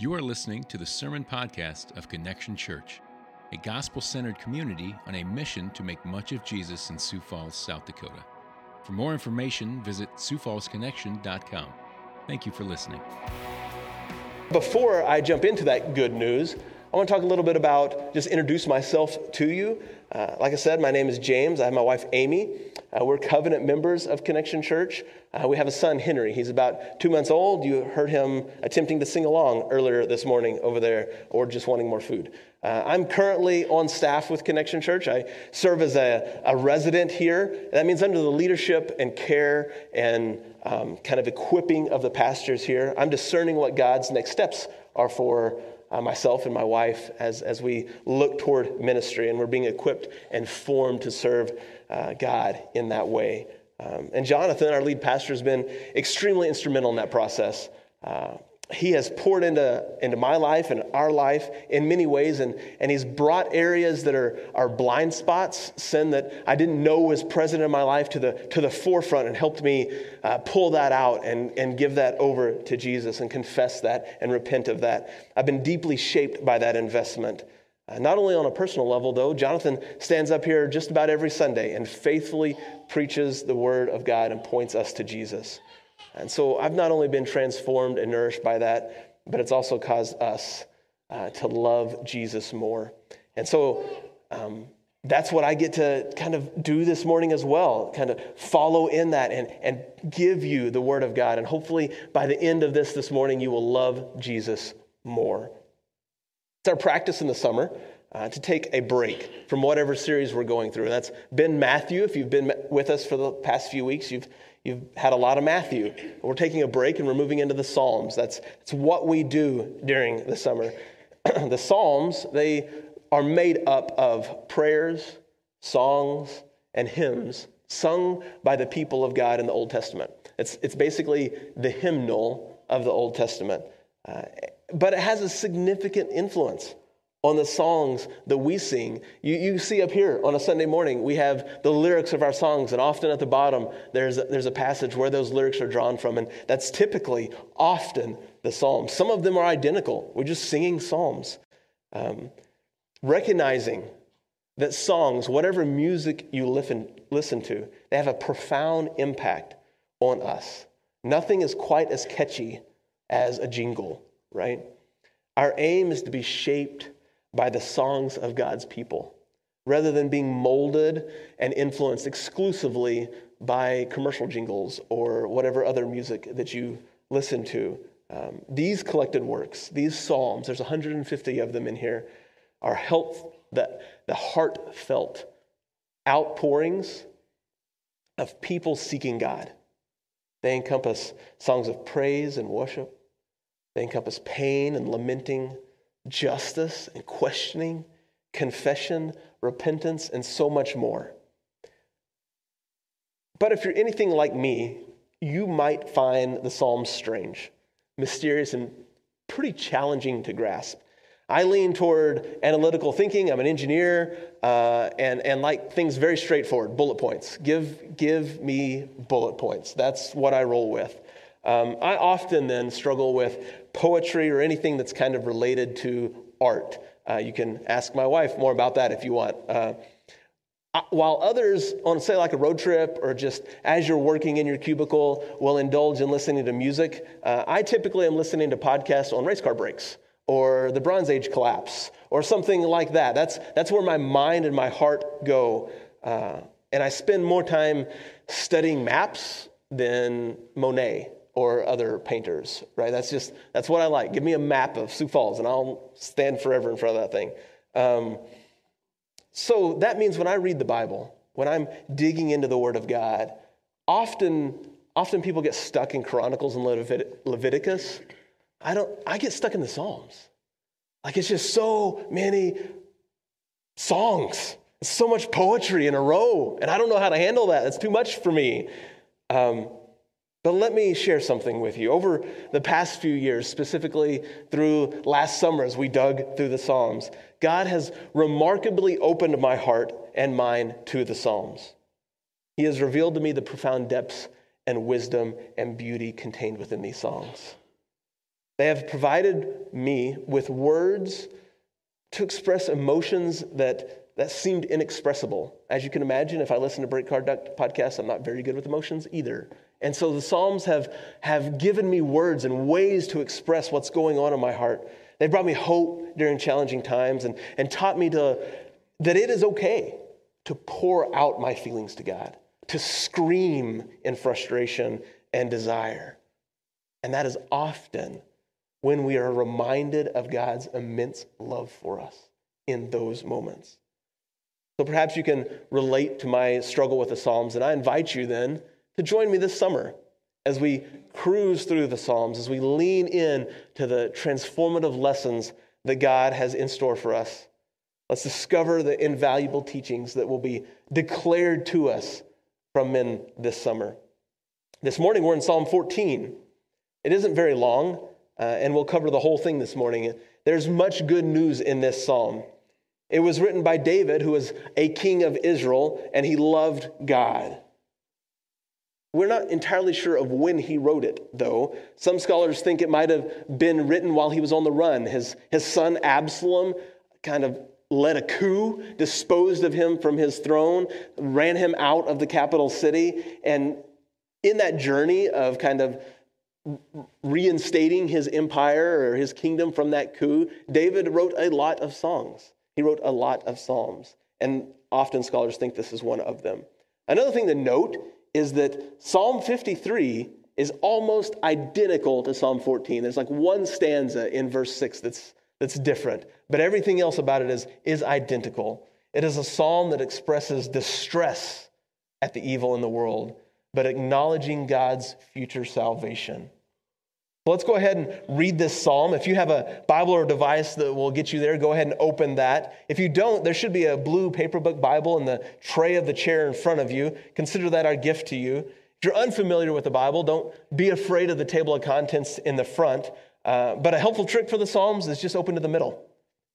You are listening to the Sermon Podcast of Connection Church, a gospel centered community on a mission to make much of Jesus in Sioux Falls, South Dakota. For more information, visit SiouxFallsConnection.com. Thank you for listening. Before I jump into that good news, I want to talk a little bit about just introduce myself to you. Uh, like I said, my name is James. I have my wife Amy. Uh, we're covenant members of Connection Church. Uh, we have a son, Henry. He's about two months old. You heard him attempting to sing along earlier this morning over there, or just wanting more food. Uh, I'm currently on staff with Connection Church. I serve as a, a resident here. That means under the leadership and care and um, kind of equipping of the pastors here. I'm discerning what God's next steps are for uh, myself and my wife as, as we look toward ministry and we're being equipped and formed to serve uh, God in that way. Um, and Jonathan, our lead pastor, has been extremely instrumental in that process. Uh, he has poured into, into my life and our life in many ways, and, and he's brought areas that are, are blind spots, sin that I didn't know was present in my life, to the, to the forefront and helped me uh, pull that out and, and give that over to Jesus and confess that and repent of that. I've been deeply shaped by that investment. Uh, not only on a personal level, though, Jonathan stands up here just about every Sunday and faithfully preaches the Word of God and points us to Jesus. And so I've not only been transformed and nourished by that, but it's also caused us uh, to love Jesus more. And so um, that's what I get to kind of do this morning as well, kind of follow in that and, and give you the Word of God. And hopefully by the end of this this morning, you will love Jesus more. Our practice in the summer. Uh, to take a break from whatever series we're going through. And that's been Matthew. If you've been with us for the past few weeks, you've You've had a lot of Matthew. We're taking a break and we're moving into the Psalms. That's, that's what we do during the summer. the Psalms, they are made up of prayers, songs, and hymns sung by the people of God in the Old Testament. It's, it's basically the hymnal of the Old Testament. Uh, but it has a significant influence on the songs that we sing. You, you see up here on a Sunday morning, we have the lyrics of our songs, and often at the bottom, there's a, there's a passage where those lyrics are drawn from, and that's typically often the Psalms. Some of them are identical. We're just singing Psalms. Um, recognizing that songs, whatever music you listen, listen to, they have a profound impact on us. Nothing is quite as catchy as a jingle, right? Our aim is to be shaped by the songs of God's people rather than being molded and influenced exclusively by commercial jingles or whatever other music that you listen to. Um, these collected works, these psalms, there's 150 of them in here, are help the, the heartfelt outpourings of people seeking God. They encompass songs of praise and worship. They encompass pain and lamenting justice and questioning, confession, repentance, and so much more. But if you're anything like me, you might find the Psalms strange, mysterious, and pretty challenging to grasp. I lean toward analytical thinking. I'm an engineer uh, and, and like things very straightforward bullet points. Give, give me bullet points. That's what I roll with. Um, I often then struggle with poetry or anything that's kind of related to art. Uh, you can ask my wife more about that if you want. Uh, while others on, say, like a road trip or just as you're working in your cubicle, will indulge in listening to music, uh, I typically am listening to podcasts on race car brakes or the Bronze Age collapse or something like that. That's, that's where my mind and my heart go. Uh, and I spend more time studying maps than Monet or other painters, right? That's just, that's what I like. Give me a map of Sioux Falls and I'll stand forever in front of that thing. Um, so that means when I read the Bible, when I'm digging into the Word of God, often, often people get stuck in Chronicles and Levit- Leviticus. I don't, I get stuck in the Psalms. Like it's just so many songs. It's so much poetry in a row, and I don't know how to handle that. It's too much for me. Um, but let me share something with you. Over the past few years, specifically through last summer as we dug through the Psalms, God has remarkably opened my heart and mind to the Psalms. He has revealed to me the profound depths and wisdom and beauty contained within these songs. They have provided me with words to express emotions that, that seemed inexpressible. As you can imagine, if I listen to Break Card podcasts, I'm not very good with emotions either. And so the Psalms have, have given me words and ways to express what's going on in my heart. They brought me hope during challenging times and, and taught me to, that it is okay to pour out my feelings to God, to scream in frustration and desire. And that is often when we are reminded of God's immense love for us in those moments. So perhaps you can relate to my struggle with the Psalms, and I invite you then to join me this summer as we cruise through the Psalms, as we lean in to the transformative lessons that God has in store for us. Let's discover the invaluable teachings that will be declared to us from men this summer. This morning, we're in Psalm 14. It isn't very long, uh, and we'll cover the whole thing this morning. There's much good news in this psalm. It was written by David, who was a king of Israel, and he loved God. We're not entirely sure of when he wrote it, though. Some scholars think it might have been written while he was on the run. His, his son Absalom kind of led a coup, disposed of him from his throne, ran him out of the capital city. And in that journey of kind of reinstating his empire or his kingdom from that coup, David wrote a lot of songs. He wrote a lot of psalms, and often scholars think this is one of them. Another thing to note is that Psalm 53 is almost identical to Psalm 14. There's like one stanza in verse 6 that's, that's different, but everything else about it is, is identical. It is a psalm that expresses distress at the evil in the world, but acknowledging God's future salvation. So let's go ahead and read this psalm. If you have a Bible or device that will get you there, go ahead and open that. If you don't, there should be a blue paperback Bible in the tray of the chair in front of you. Consider that our gift to you. If you're unfamiliar with the Bible, don't be afraid of the table of contents in the front. Uh, but a helpful trick for the Psalms is just open to the middle.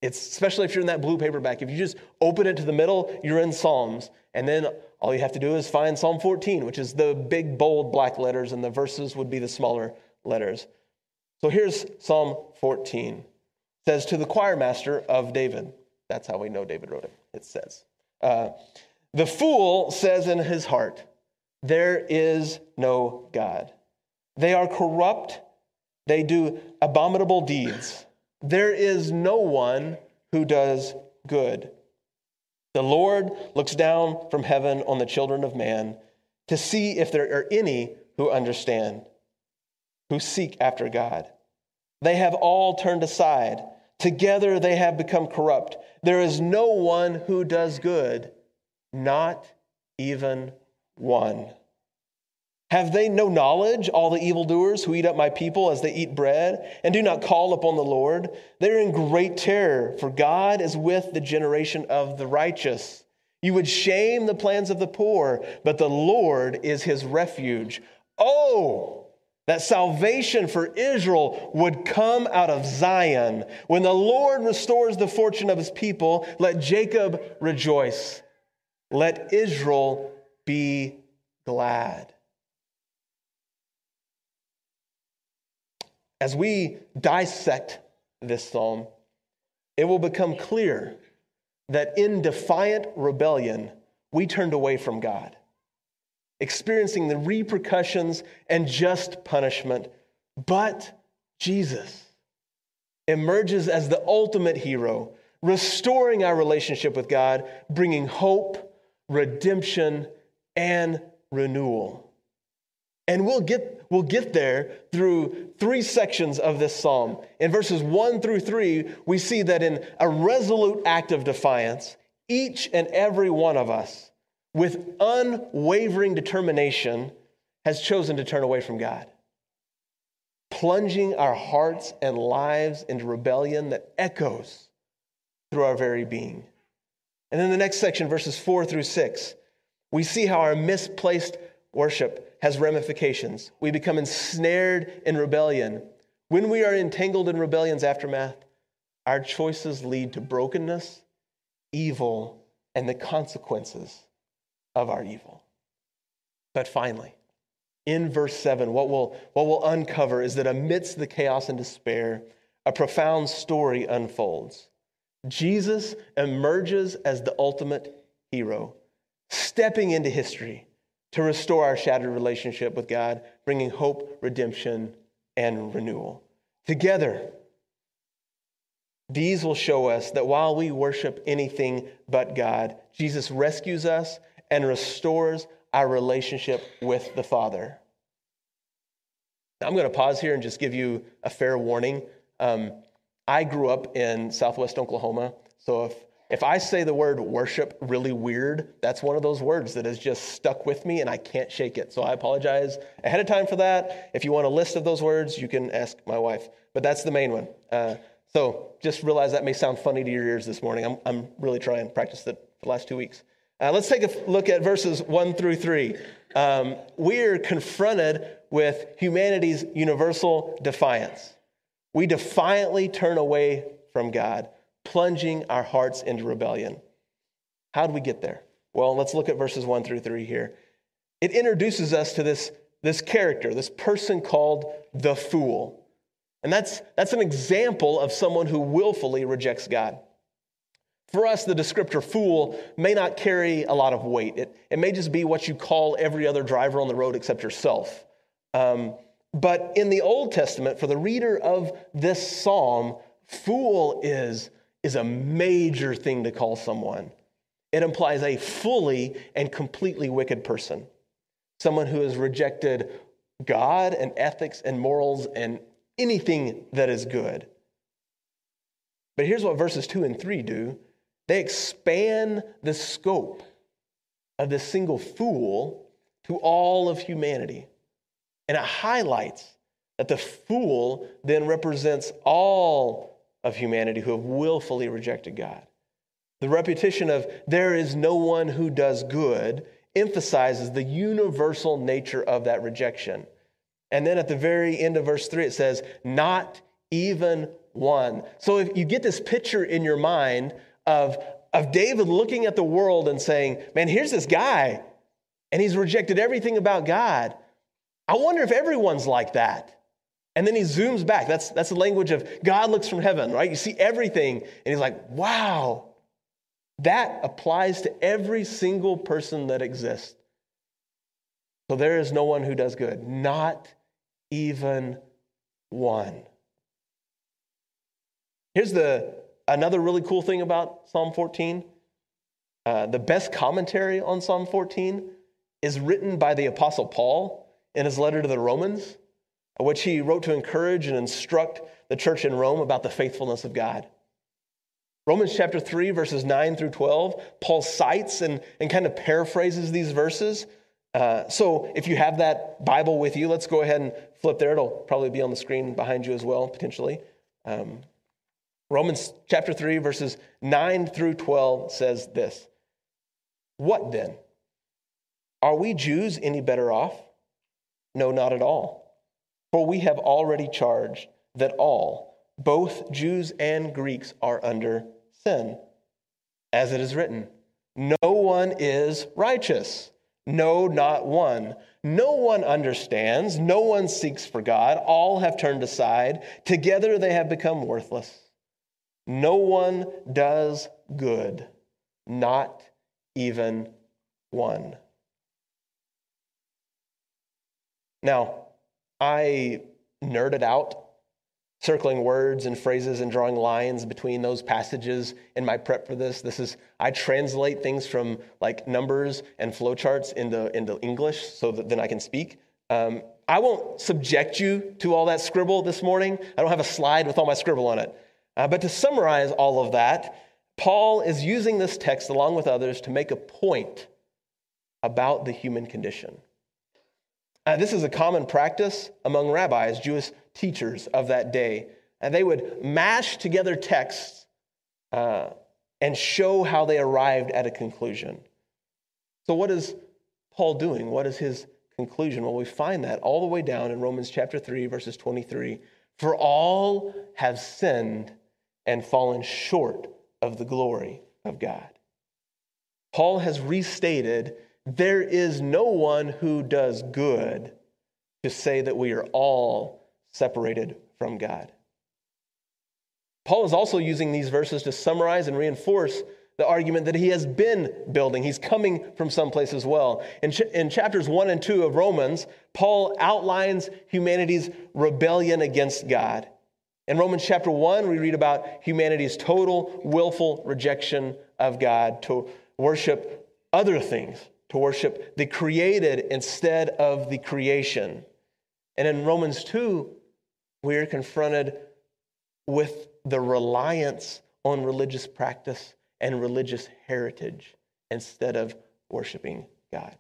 It's especially if you're in that blue paperback. If you just open it to the middle, you're in Psalms. And then all you have to do is find Psalm 14, which is the big, bold black letters, and the verses would be the smaller letters. So here's Psalm 14. It says, To the choir master of David. That's how we know David wrote it. It says, uh, The fool says in his heart, There is no God. They are corrupt, they do abominable deeds. There is no one who does good. The Lord looks down from heaven on the children of man to see if there are any who understand who seek after God. They have all turned aside. Together they have become corrupt. There is no one who does good, not even one. Have they no knowledge, all the evildoers who eat up my people as they eat bread and do not call upon the Lord? They are in great terror, for God is with the generation of the righteous. You would shame the plans of the poor, but the Lord is his refuge. Oh, that salvation for Israel would come out of Zion. When the Lord restores the fortune of his people, let Jacob rejoice. Let Israel be glad. As we dissect this psalm, it will become clear that in defiant rebellion, we turned away from God experiencing the repercussions and just punishment. But Jesus emerges as the ultimate hero, restoring our relationship with God, bringing hope, redemption, and renewal. And we'll get, we'll get there through three sections of this psalm. In verses one through three, we see that in a resolute act of defiance, each and every one of us with unwavering determination, has chosen to turn away from God, plunging our hearts and lives into rebellion that echoes through our very being. And in the next section, verses four through six, we see how our misplaced worship has ramifications. We become ensnared in rebellion. When we are entangled in rebellion's aftermath, our choices lead to brokenness, evil, and the consequences of our evil. But finally, in verse 7, what we'll, what we'll uncover is that amidst the chaos and despair, a profound story unfolds. Jesus emerges as the ultimate hero, stepping into history to restore our shattered relationship with God, bringing hope, redemption, and renewal. Together, these will show us that while we worship anything but God, Jesus rescues us and restores our relationship with the Father. Now, I'm going to pause here and just give you a fair warning. Um, I grew up in southwest Oklahoma, so if if I say the word worship really weird, that's one of those words that has just stuck with me and I can't shake it. So I apologize ahead of time for that. If you want a list of those words, you can ask my wife, but that's the main one. Uh, so just realize that may sound funny to your ears this morning. I'm, I'm really trying to practice it the last two weeks. Uh, let's take a look at verses one through three. Um, we're confronted with humanity's universal defiance. We defiantly turn away from God plunging our hearts into rebellion. How do we get there? Well, let's look at verses 1 through 3 here. It introduces us to this, this character, this person called the fool. And that's, that's an example of someone who willfully rejects God. For us, the descriptor fool may not carry a lot of weight. It, it may just be what you call every other driver on the road except yourself. Um, but in the Old Testament, for the reader of this psalm, fool is is a major thing to call someone. It implies a fully and completely wicked person, someone who has rejected God and ethics and morals and anything that is good. But here's what verses 2 and 3 do they expand the scope of this single fool to all of humanity. And it highlights that the fool then represents all of humanity who have willfully rejected God. The repetition of there is no one who does good emphasizes the universal nature of that rejection. And then at the very end of verse 3, it says, not even one. So if you get this picture in your mind of, of David looking at the world and saying, man, here's this guy, and he's rejected everything about God. I wonder if everyone's like that. And then he zooms back. That's, that's the language of God looks from heaven, right? You see everything, and he's like, wow. That applies to every single person that exists. So there is no one who does good, not even one. Here's the another really cool thing about Psalm 14. Uh, the best commentary on Psalm 14 is written by the Apostle Paul in his letter to the Romans which he wrote to encourage and instruct the church in Rome about the faithfulness of God. Romans chapter 3, verses 9 through 12, Paul cites and, and kind of paraphrases these verses. Uh, so if you have that Bible with you, let's go ahead and flip there. It'll probably be on the screen behind you as well, potentially. Um, Romans chapter 3, verses 9 through 12 says this What then? Are we Jews any better off? No, not at all. For we have already charged that all, both Jews and Greeks, are under sin. As it is written, no one is righteous. No, not one. No one understands. No one seeks for God. All have turned aside. Together they have become worthless. No one does good, not even one. Now, I nerded out circling words and phrases and drawing lines between those passages in my prep for this. This is I translate things from like numbers and flowcharts into into English so that then I can speak. Um, I won't subject you to all that scribble this morning. I don't have a slide with all my scribble on it. Uh, but to summarize all of that, Paul is using this text along with others to make a point about the human condition. Uh, this is a common practice among rabbis, Jewish teachers of that day. And they would mash together texts uh, and show how they arrived at a conclusion. So, what is Paul doing? What is his conclusion? Well, we find that all the way down in Romans chapter 3, verses 23. For all have sinned and fallen short of the glory of God. Paul has restated there is no one who does good, to say that we are all separated from God. Paul is also using these verses to summarize and reinforce the argument that he has been building. He's coming from someplace as well. In, ch- in chapters 1 and 2 of Romans, Paul outlines humanity's rebellion against God. In Romans chapter 1, we read about humanity's total willful rejection of God to worship other things, to worship the created instead of the creation. And in Romans 2, we are confronted with the reliance on religious practice and religious heritage instead of worshiping God.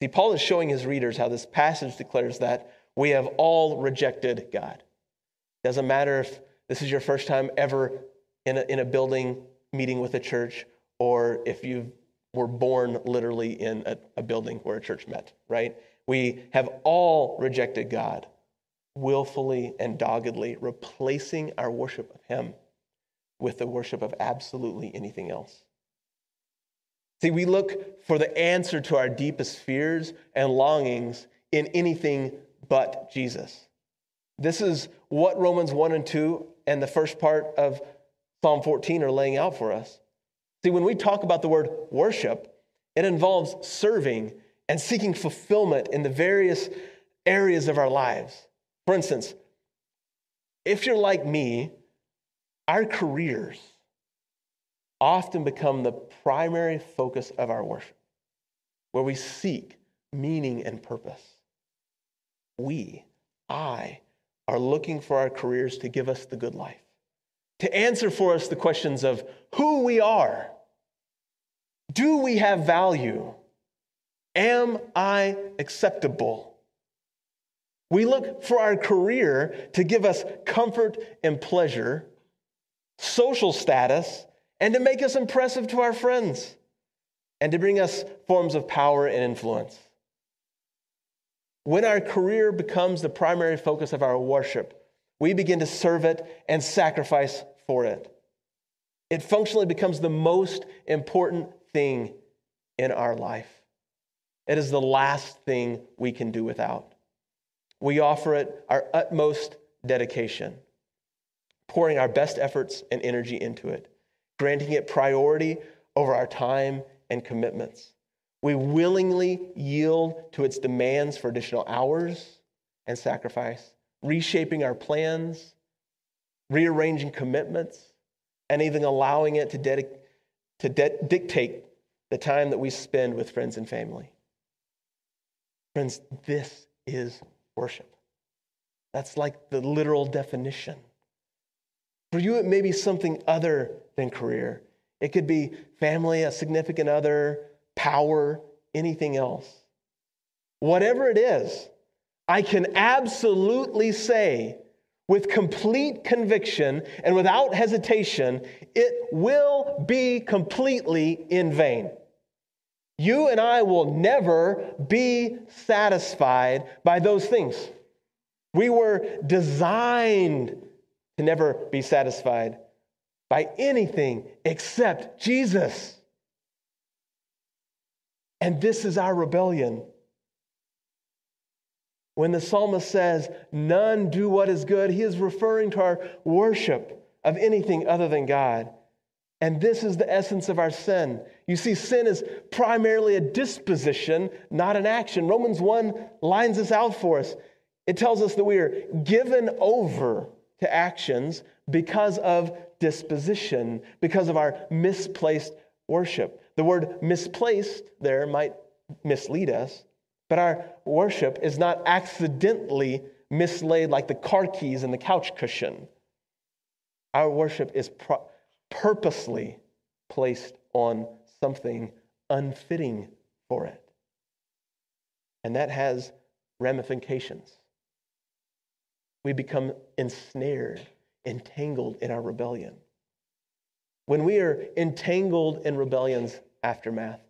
See, Paul is showing his readers how this passage declares that we have all rejected God. Doesn't matter if this is your first time ever in a, in a building meeting with a church or if you were born literally in a, a building where a church met, right? We have all rejected God willfully and doggedly, replacing our worship of Him with the worship of absolutely anything else. See, we look for the answer to our deepest fears and longings in anything but Jesus. This is what Romans 1 and 2 and the first part of Psalm 14 are laying out for us. See, when we talk about the word worship, it involves serving and seeking fulfillment in the various areas of our lives. For instance, if you're like me, our careers often become the primary focus of our worship, where we seek meaning and purpose. We, I, are looking for our careers to give us the good life, to answer for us the questions of who we are. Do we have value? Am I acceptable? We look for our career to give us comfort and pleasure, social status, and to make us impressive to our friends, and to bring us forms of power and influence. When our career becomes the primary focus of our worship, we begin to serve it and sacrifice for it. It functionally becomes the most important thing in our life. It is the last thing we can do without. We offer it our utmost dedication, pouring our best efforts and energy into it, granting it priority over our time and commitments. We willingly yield to its demands for additional hours and sacrifice, reshaping our plans, rearranging commitments, and even allowing it to, dedic- to de- dictate the time that we spend with friends and family. Friends, this is worship. That's like the literal definition. For you, it may be something other than career. It could be family, a significant other, power, anything else. Whatever it is, I can absolutely say with complete conviction and without hesitation, it will be completely in vain. You and I will never be satisfied by those things. We were designed to never be satisfied by anything except Jesus. And this is our rebellion. When the psalmist says, None do what is good, he is referring to our worship of anything other than God. And this is the essence of our sin. You see, sin is primarily a disposition, not an action. Romans 1 lines this out for us. It tells us that we are given over to actions because of disposition, because of our misplaced worship. The word misplaced there might mislead us, but our worship is not accidentally mislaid like the car keys and the couch cushion. Our worship is pro- purposely placed on something unfitting for it. And that has ramifications. We become ensnared, entangled in our rebellion. When we are entangled in rebellion's aftermath,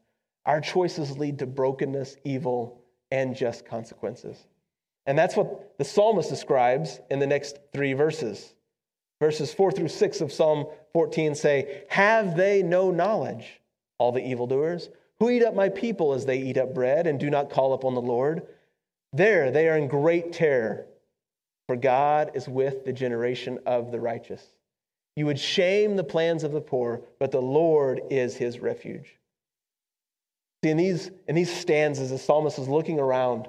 our choices lead to brokenness, evil, and just consequences. And that's what the psalmist describes in the next three verses. Verses 4 through 6 of Psalm 14 say, Have they no knowledge? all the evildoers, who eat up my people as they eat up bread and do not call upon the Lord. There they are in great terror, for God is with the generation of the righteous. You would shame the plans of the poor, but the Lord is his refuge. See, in these, in these stanzas, the psalmist is looking around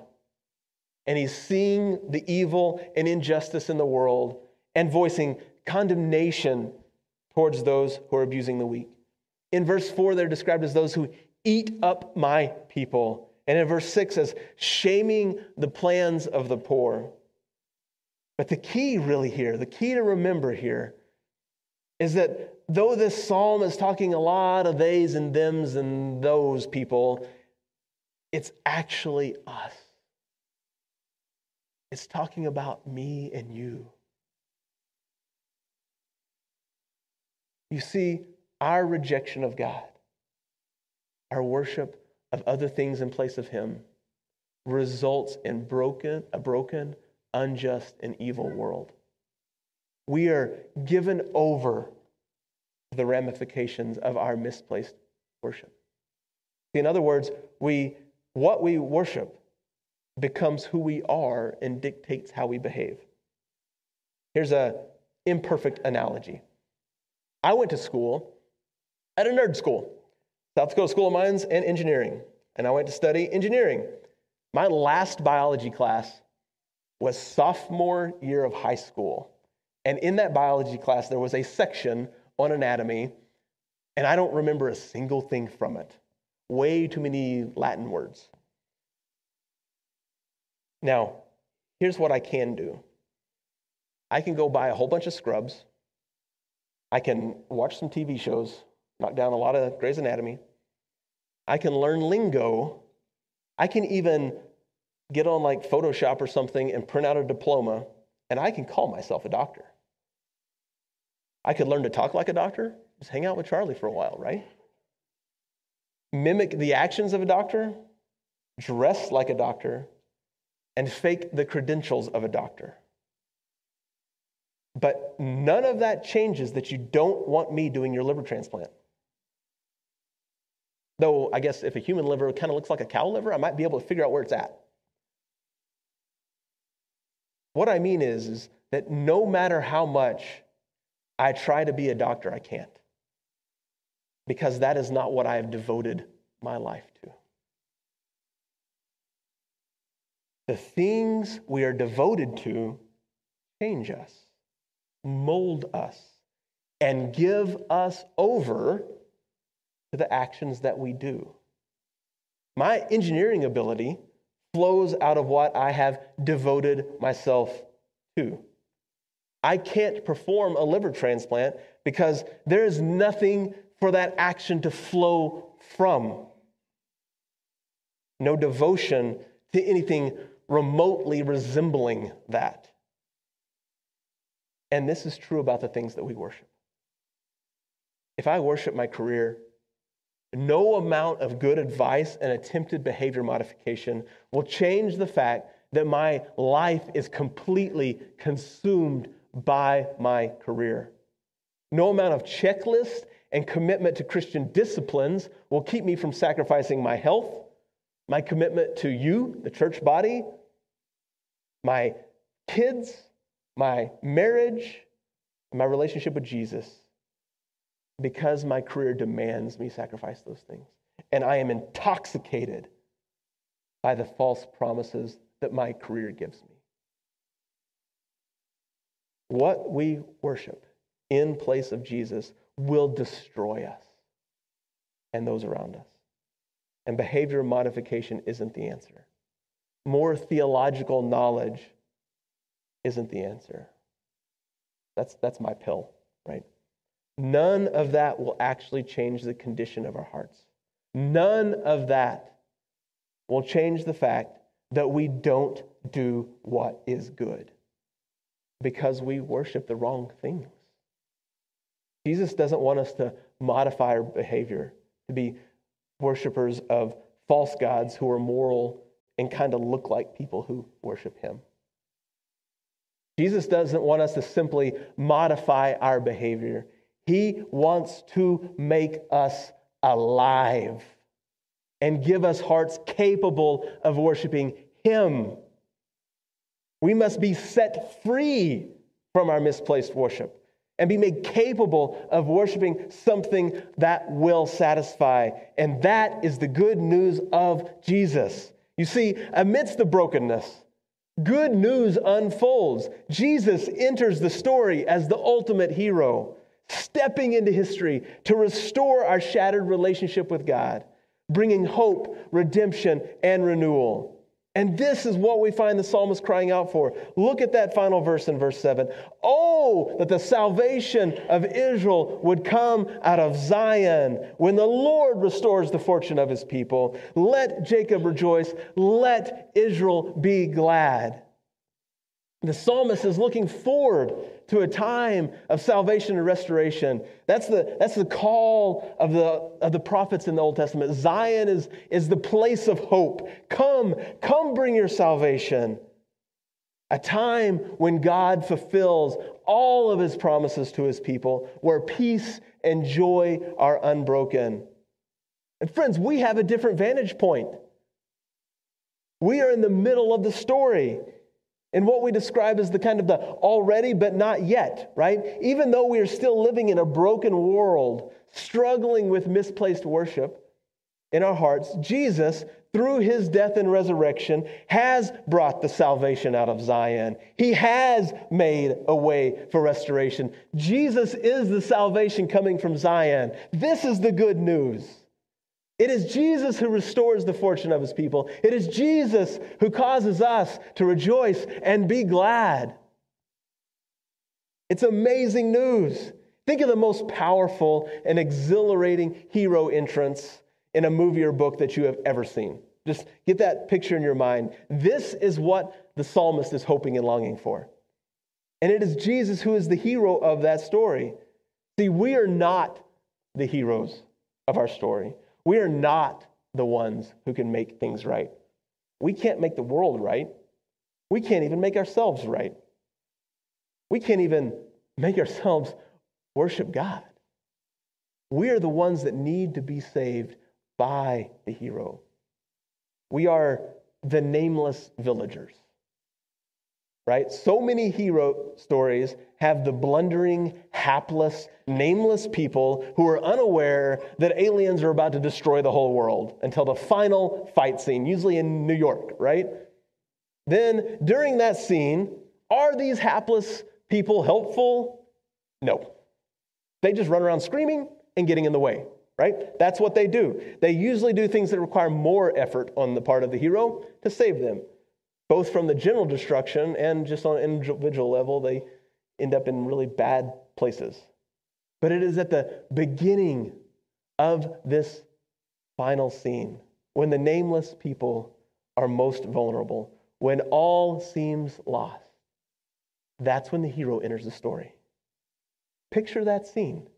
and he's seeing the evil and injustice in the world and voicing condemnation towards those who are abusing the weak. In verse 4, they're described as those who eat up my people. And in verse 6 as shaming the plans of the poor. But the key, really, here, the key to remember here is that though this psalm is talking a lot of theys and thems and those people, it's actually us. It's talking about me and you. You see, our rejection of God, our worship of other things in place of Him, results in broken, a broken, unjust, and evil world. We are given over the ramifications of our misplaced worship. In other words, we, what we worship becomes who we are and dictates how we behave. Here's a imperfect analogy. I went to school at a nerd school, South Dakota School of Mines and Engineering, and I went to study engineering. My last biology class was sophomore year of high school. And in that biology class, there was a section on anatomy, and I don't remember a single thing from it. Way too many Latin words. Now, here's what I can do I can go buy a whole bunch of scrubs. I can watch some TV shows, knock down a lot of Grey's Anatomy. I can learn lingo. I can even get on like Photoshop or something and print out a diploma, and I can call myself a doctor. I could learn to talk like a doctor, just hang out with Charlie for a while, right? Mimic the actions of a doctor, dress like a doctor, and fake the credentials of a doctor. But none of that changes that you don't want me doing your liver transplant. Though I guess if a human liver kind of looks like a cow liver, I might be able to figure out where it's at. What I mean is, is that no matter how much I try to be a doctor, I can't. Because that is not what I have devoted my life to. The things we are devoted to change us, mold us, and give us over to the actions that we do. My engineering ability flows out of what I have devoted myself to. I can't perform a liver transplant because there is nothing for that action to flow from. No devotion to anything remotely resembling that. And this is true about the things that we worship. If I worship my career, no amount of good advice and attempted behavior modification will change the fact that my life is completely consumed by my career. No amount of checklist and commitment to Christian disciplines will keep me from sacrificing my health, my commitment to you, the church body, my kids, my marriage, my relationship with Jesus, because my career demands me sacrifice those things. And I am intoxicated by the false promises that my career gives me. What we worship in place of Jesus will destroy us and those around us. And behavior modification isn't the answer more theological knowledge isn't the answer. That's, that's my pill, right? None of that will actually change the condition of our hearts. None of that will change the fact that we don't do what is good because we worship the wrong things. Jesus doesn't want us to modify our behavior to be worshipers of false gods who are moral and kind of look like people who worship him. Jesus doesn't want us to simply modify our behavior. He wants to make us alive and give us hearts capable of worshiping Him We must be set free from our misplaced worship and be made capable of worshiping something that will satisfy. And that is the good news of Jesus. You see, amidst the brokenness, good news unfolds. Jesus enters the story as the ultimate hero, stepping into history to restore our shattered relationship with God, bringing hope, redemption, and renewal. And this is what we find the psalmist crying out for. Look at that final verse in verse 7. Oh, that the salvation of Israel would come out of Zion when the Lord restores the fortune of his people. Let Jacob rejoice, let Israel be glad. The psalmist is looking forward to a time of salvation and restoration. That's the, that's the call of the, of the prophets in the Old Testament. Zion is, is the place of hope. Come, come bring your salvation. A time when God fulfills all of his promises to his people, where peace and joy are unbroken. And friends, we have a different vantage point. We are in the middle of the story in what we describe as the kind of the already but not yet, right? Even though we are still living in a broken world, struggling with misplaced worship in our hearts, Jesus, through his death and resurrection, has brought the salvation out of Zion. He has made a way for restoration. Jesus is the salvation coming from Zion. This is the good news. It is Jesus who restores the fortune of his people. It is Jesus who causes us to rejoice and be glad. It's amazing news. Think of the most powerful and exhilarating hero entrance in a movie or book that you have ever seen. Just get that picture in your mind. This is what the psalmist is hoping and longing for. And it is Jesus who is the hero of that story. See, we are not the heroes of our story. We are not the ones who can make things right. We can't make the world right. We can't even make ourselves right. We can't even make ourselves worship God. We are the ones that need to be saved by the hero. We are the nameless villagers right? So many hero stories have the blundering, hapless, nameless people who are unaware that aliens are about to destroy the whole world until the final fight scene, usually in New York, right? Then during that scene, are these hapless people helpful? No. They just run around screaming and getting in the way, right? That's what they do. They usually do things that require more effort on the part of the hero to save them both from the general destruction and just on an individual level, they end up in really bad places. But it is at the beginning of this final scene when the nameless people are most vulnerable, when all seems lost. That's when the hero enters the story. Picture that scene,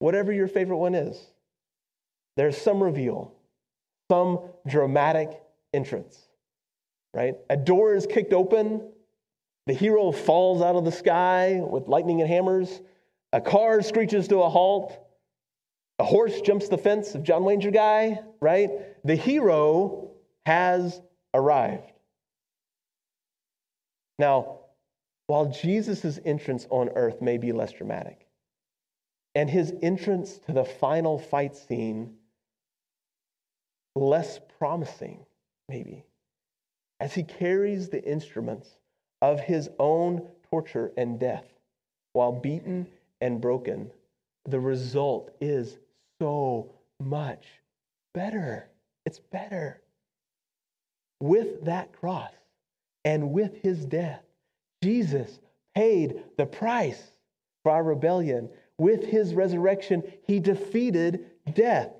whatever your favorite one is. There's some reveal, some dramatic entrance right? A door is kicked open. The hero falls out of the sky with lightning and hammers. A car screeches to a halt. A horse jumps the fence of John Wanger guy, right? The hero has arrived. Now, while Jesus' entrance on earth may be less dramatic, and his entrance to the final fight scene less promising, maybe, as he carries the instruments of his own torture and death while beaten and broken, the result is so much better. It's better. With that cross and with his death, Jesus paid the price for our rebellion. With his resurrection, he defeated death.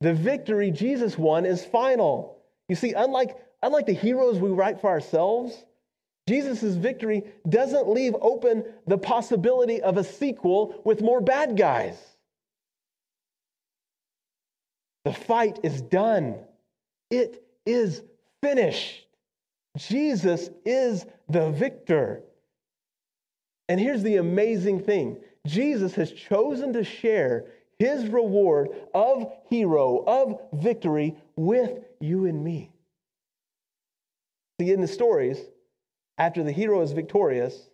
The victory Jesus won is final. You see, unlike Unlike the heroes we write for ourselves, Jesus' victory doesn't leave open the possibility of a sequel with more bad guys. The fight is done, it is finished. Jesus is the victor. And here's the amazing thing Jesus has chosen to share his reward of hero, of victory with you and me. See, in the stories, after the hero is victorious,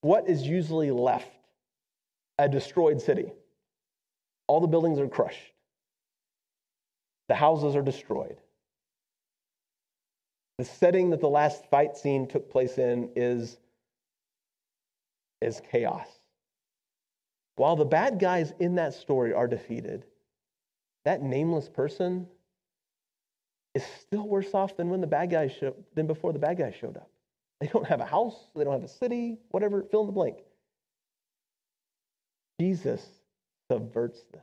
what is usually left? A destroyed city. All the buildings are crushed, the houses are destroyed. The setting that the last fight scene took place in is, is chaos. While the bad guys in that story are defeated, that nameless person is still worse off than when the bad guys show, than before the bad guys showed up. They don't have a house, they don't have a city, whatever, fill in the blank. Jesus subverts this.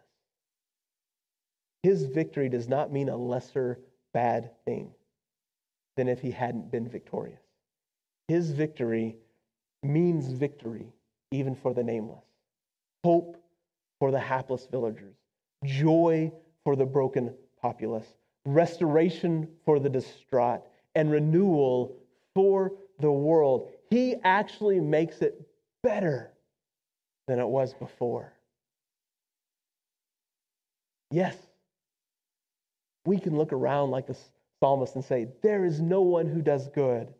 His victory does not mean a lesser bad thing than if he hadn't been victorious. His victory means victory even for the nameless, hope for the hapless villagers, joy for the broken populace, restoration for the distraught, and renewal for the world. He actually makes it better than it was before. Yes, we can look around like the psalmist and say, There is no one who does good.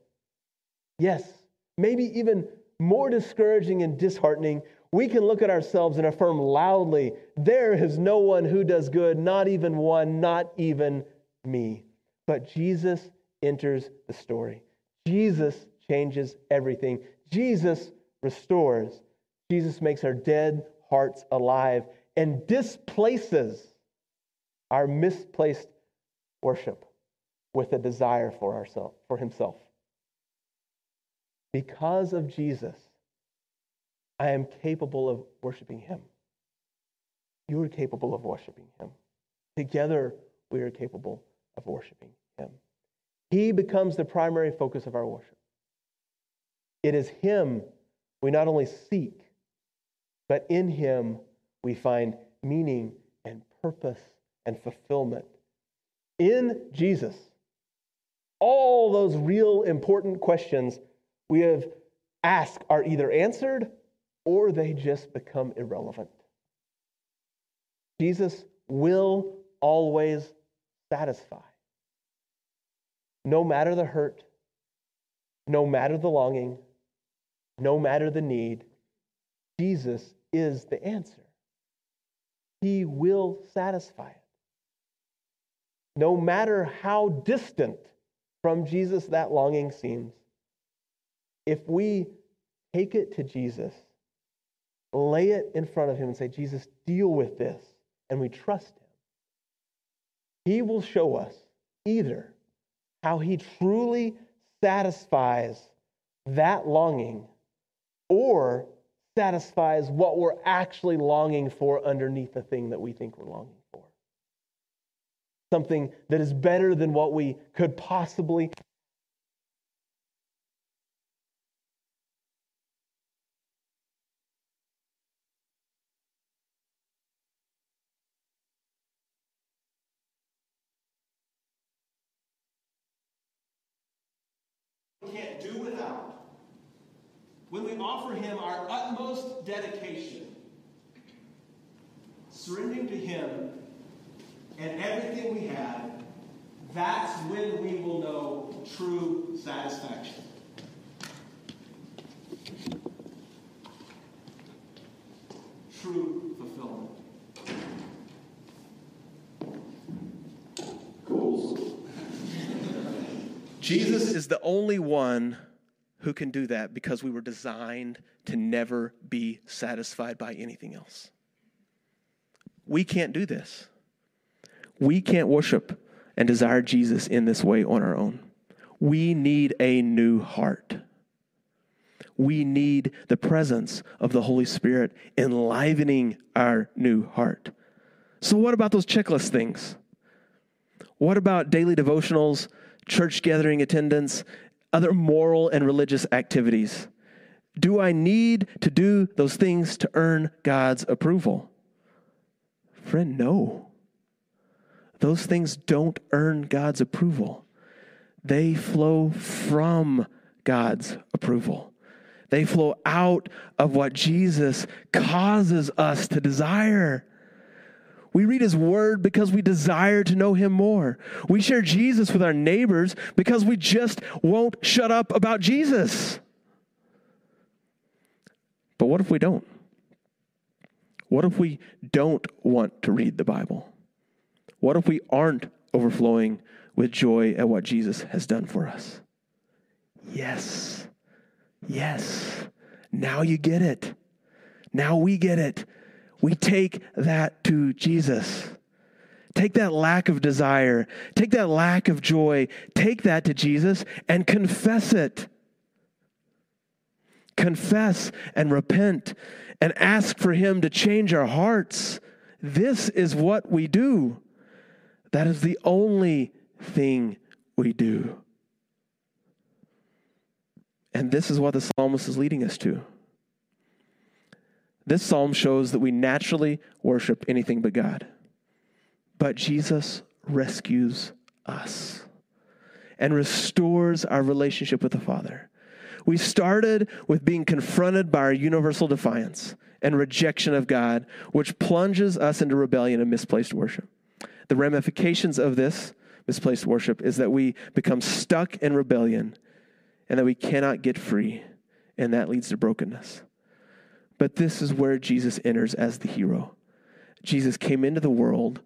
Yes, maybe even more discouraging and disheartening, we can look at ourselves and affirm loudly, There is no one who does good, not even one, not even me. But Jesus enters the story. Jesus changes everything. Jesus restores. Jesus makes our dead hearts alive and displaces our misplaced worship with a desire for ourselves for himself. Because of Jesus, I am capable of worshiping him. You are capable of worshiping him. Together, we are capable of worshiping him. He becomes the primary focus of our worship. It is him we not only seek, but in him we find meaning and purpose and fulfillment. In Jesus, all those real important questions we have asked are either answered or they just become irrelevant. Jesus will always satisfy. No matter the hurt, no matter the longing, no matter the need, Jesus is the answer. He will satisfy it. No matter how distant from Jesus that longing seems, if we take it to Jesus, lay it in front of Him and say, Jesus, deal with this, and we trust Him, He will show us either how He truly satisfies that longing or satisfies what we're actually longing for underneath the thing that we think we're longing for. Something that is better than what we could possibly can't do without. When we offer Him our utmost dedication, surrendering to Him and everything we have, that's when we will know true satisfaction. True fulfillment. Cool. Jesus is the only one who can do that because we were designed to never be satisfied by anything else. We can't do this. We can't worship and desire Jesus in this way on our own. We need a new heart. We need the presence of the Holy Spirit enlivening our new heart. So, what about those checklist things? What about daily devotionals, church gathering attendance, other moral and religious activities? Do I need to do those things to earn God's approval? Friend, no. Those things don't earn God's approval. They flow from God's approval. They flow out of what Jesus causes us to desire. We read his word because we desire to know him more. We share Jesus with our neighbors because we just won't shut up about Jesus. But what if we don't? What if we don't want to read the Bible? What if we aren't overflowing with joy at what Jesus has done for us? Yes. Yes. Now you get it. Now we get it. We take that to Jesus. Take that lack of desire, take that lack of joy, take that to Jesus and confess it. Confess and repent and ask for Him to change our hearts. This is what we do. That is the only thing we do. And this is what the psalmist is leading us to. This psalm shows that we naturally worship anything but God. But Jesus rescues us and restores our relationship with the Father. We started with being confronted by our universal defiance and rejection of God, which plunges us into rebellion and misplaced worship. The ramifications of this misplaced worship is that we become stuck in rebellion and that we cannot get free, and that leads to brokenness. But this is where Jesus enters as the hero. Jesus came into the world,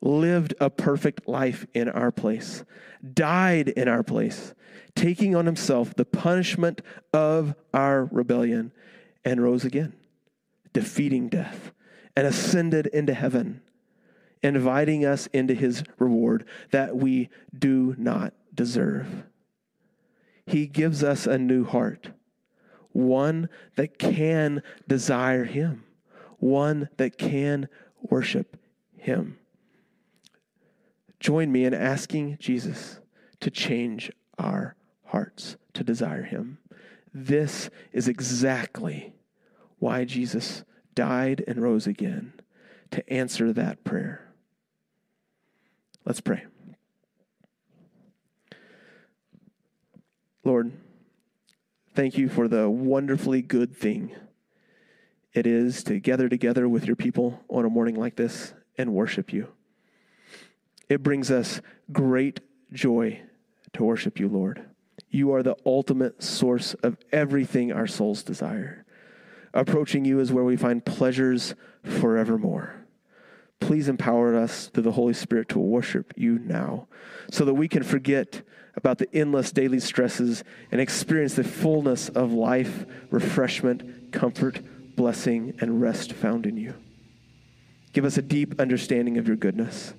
lived a perfect life in our place, died in our place, taking on himself the punishment of our rebellion, and rose again, defeating death, and ascended into heaven, inviting us into his reward that we do not deserve. He gives us a new heart one that can desire Him, one that can worship Him. Join me in asking Jesus to change our hearts to desire Him. This is exactly why Jesus died and rose again to answer that prayer. Let's pray. Lord, Thank you for the wonderfully good thing it is to gather together with your people on a morning like this and worship you. It brings us great joy to worship you, Lord. You are the ultimate source of everything our souls desire. Approaching you is where we find pleasures forevermore. Please empower us through the Holy Spirit to worship you now so that we can forget about the endless daily stresses and experience the fullness of life, refreshment, comfort, blessing, and rest found in you. Give us a deep understanding of your goodness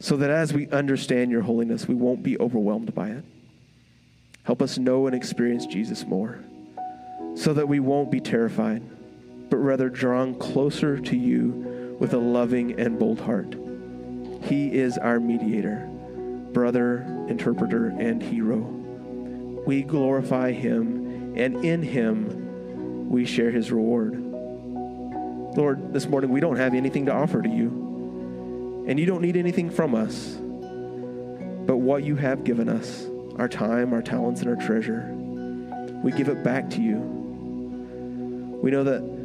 so that as we understand your holiness, we won't be overwhelmed by it. Help us know and experience Jesus more so that we won't be terrified, but rather drawn closer to you with a loving and bold heart. He is our mediator brother, interpreter, and hero. We glorify him, and in him we share his reward. Lord, this morning we don't have anything to offer to you, and you don't need anything from us but what you have given us our time, our talents, and our treasure. We give it back to you. We know that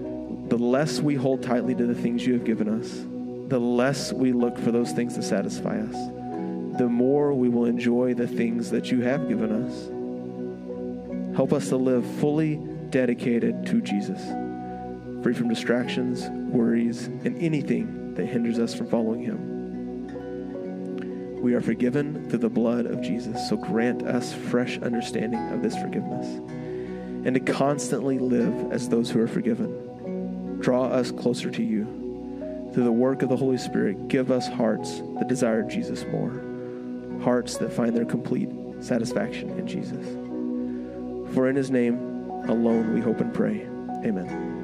the less we hold tightly to the things you have given us, the less we look for those things to satisfy us the more we will enjoy the things that you have given us. Help us to live fully dedicated to Jesus, free from distractions, worries, and anything that hinders us from following Him. We are forgiven through the blood of Jesus, so grant us fresh understanding of this forgiveness and to constantly live as those who are forgiven. Draw us closer to you. Through the work of the Holy Spirit, give us hearts that desire Jesus more hearts that find their complete satisfaction in Jesus. For in his name alone we hope and pray. Amen.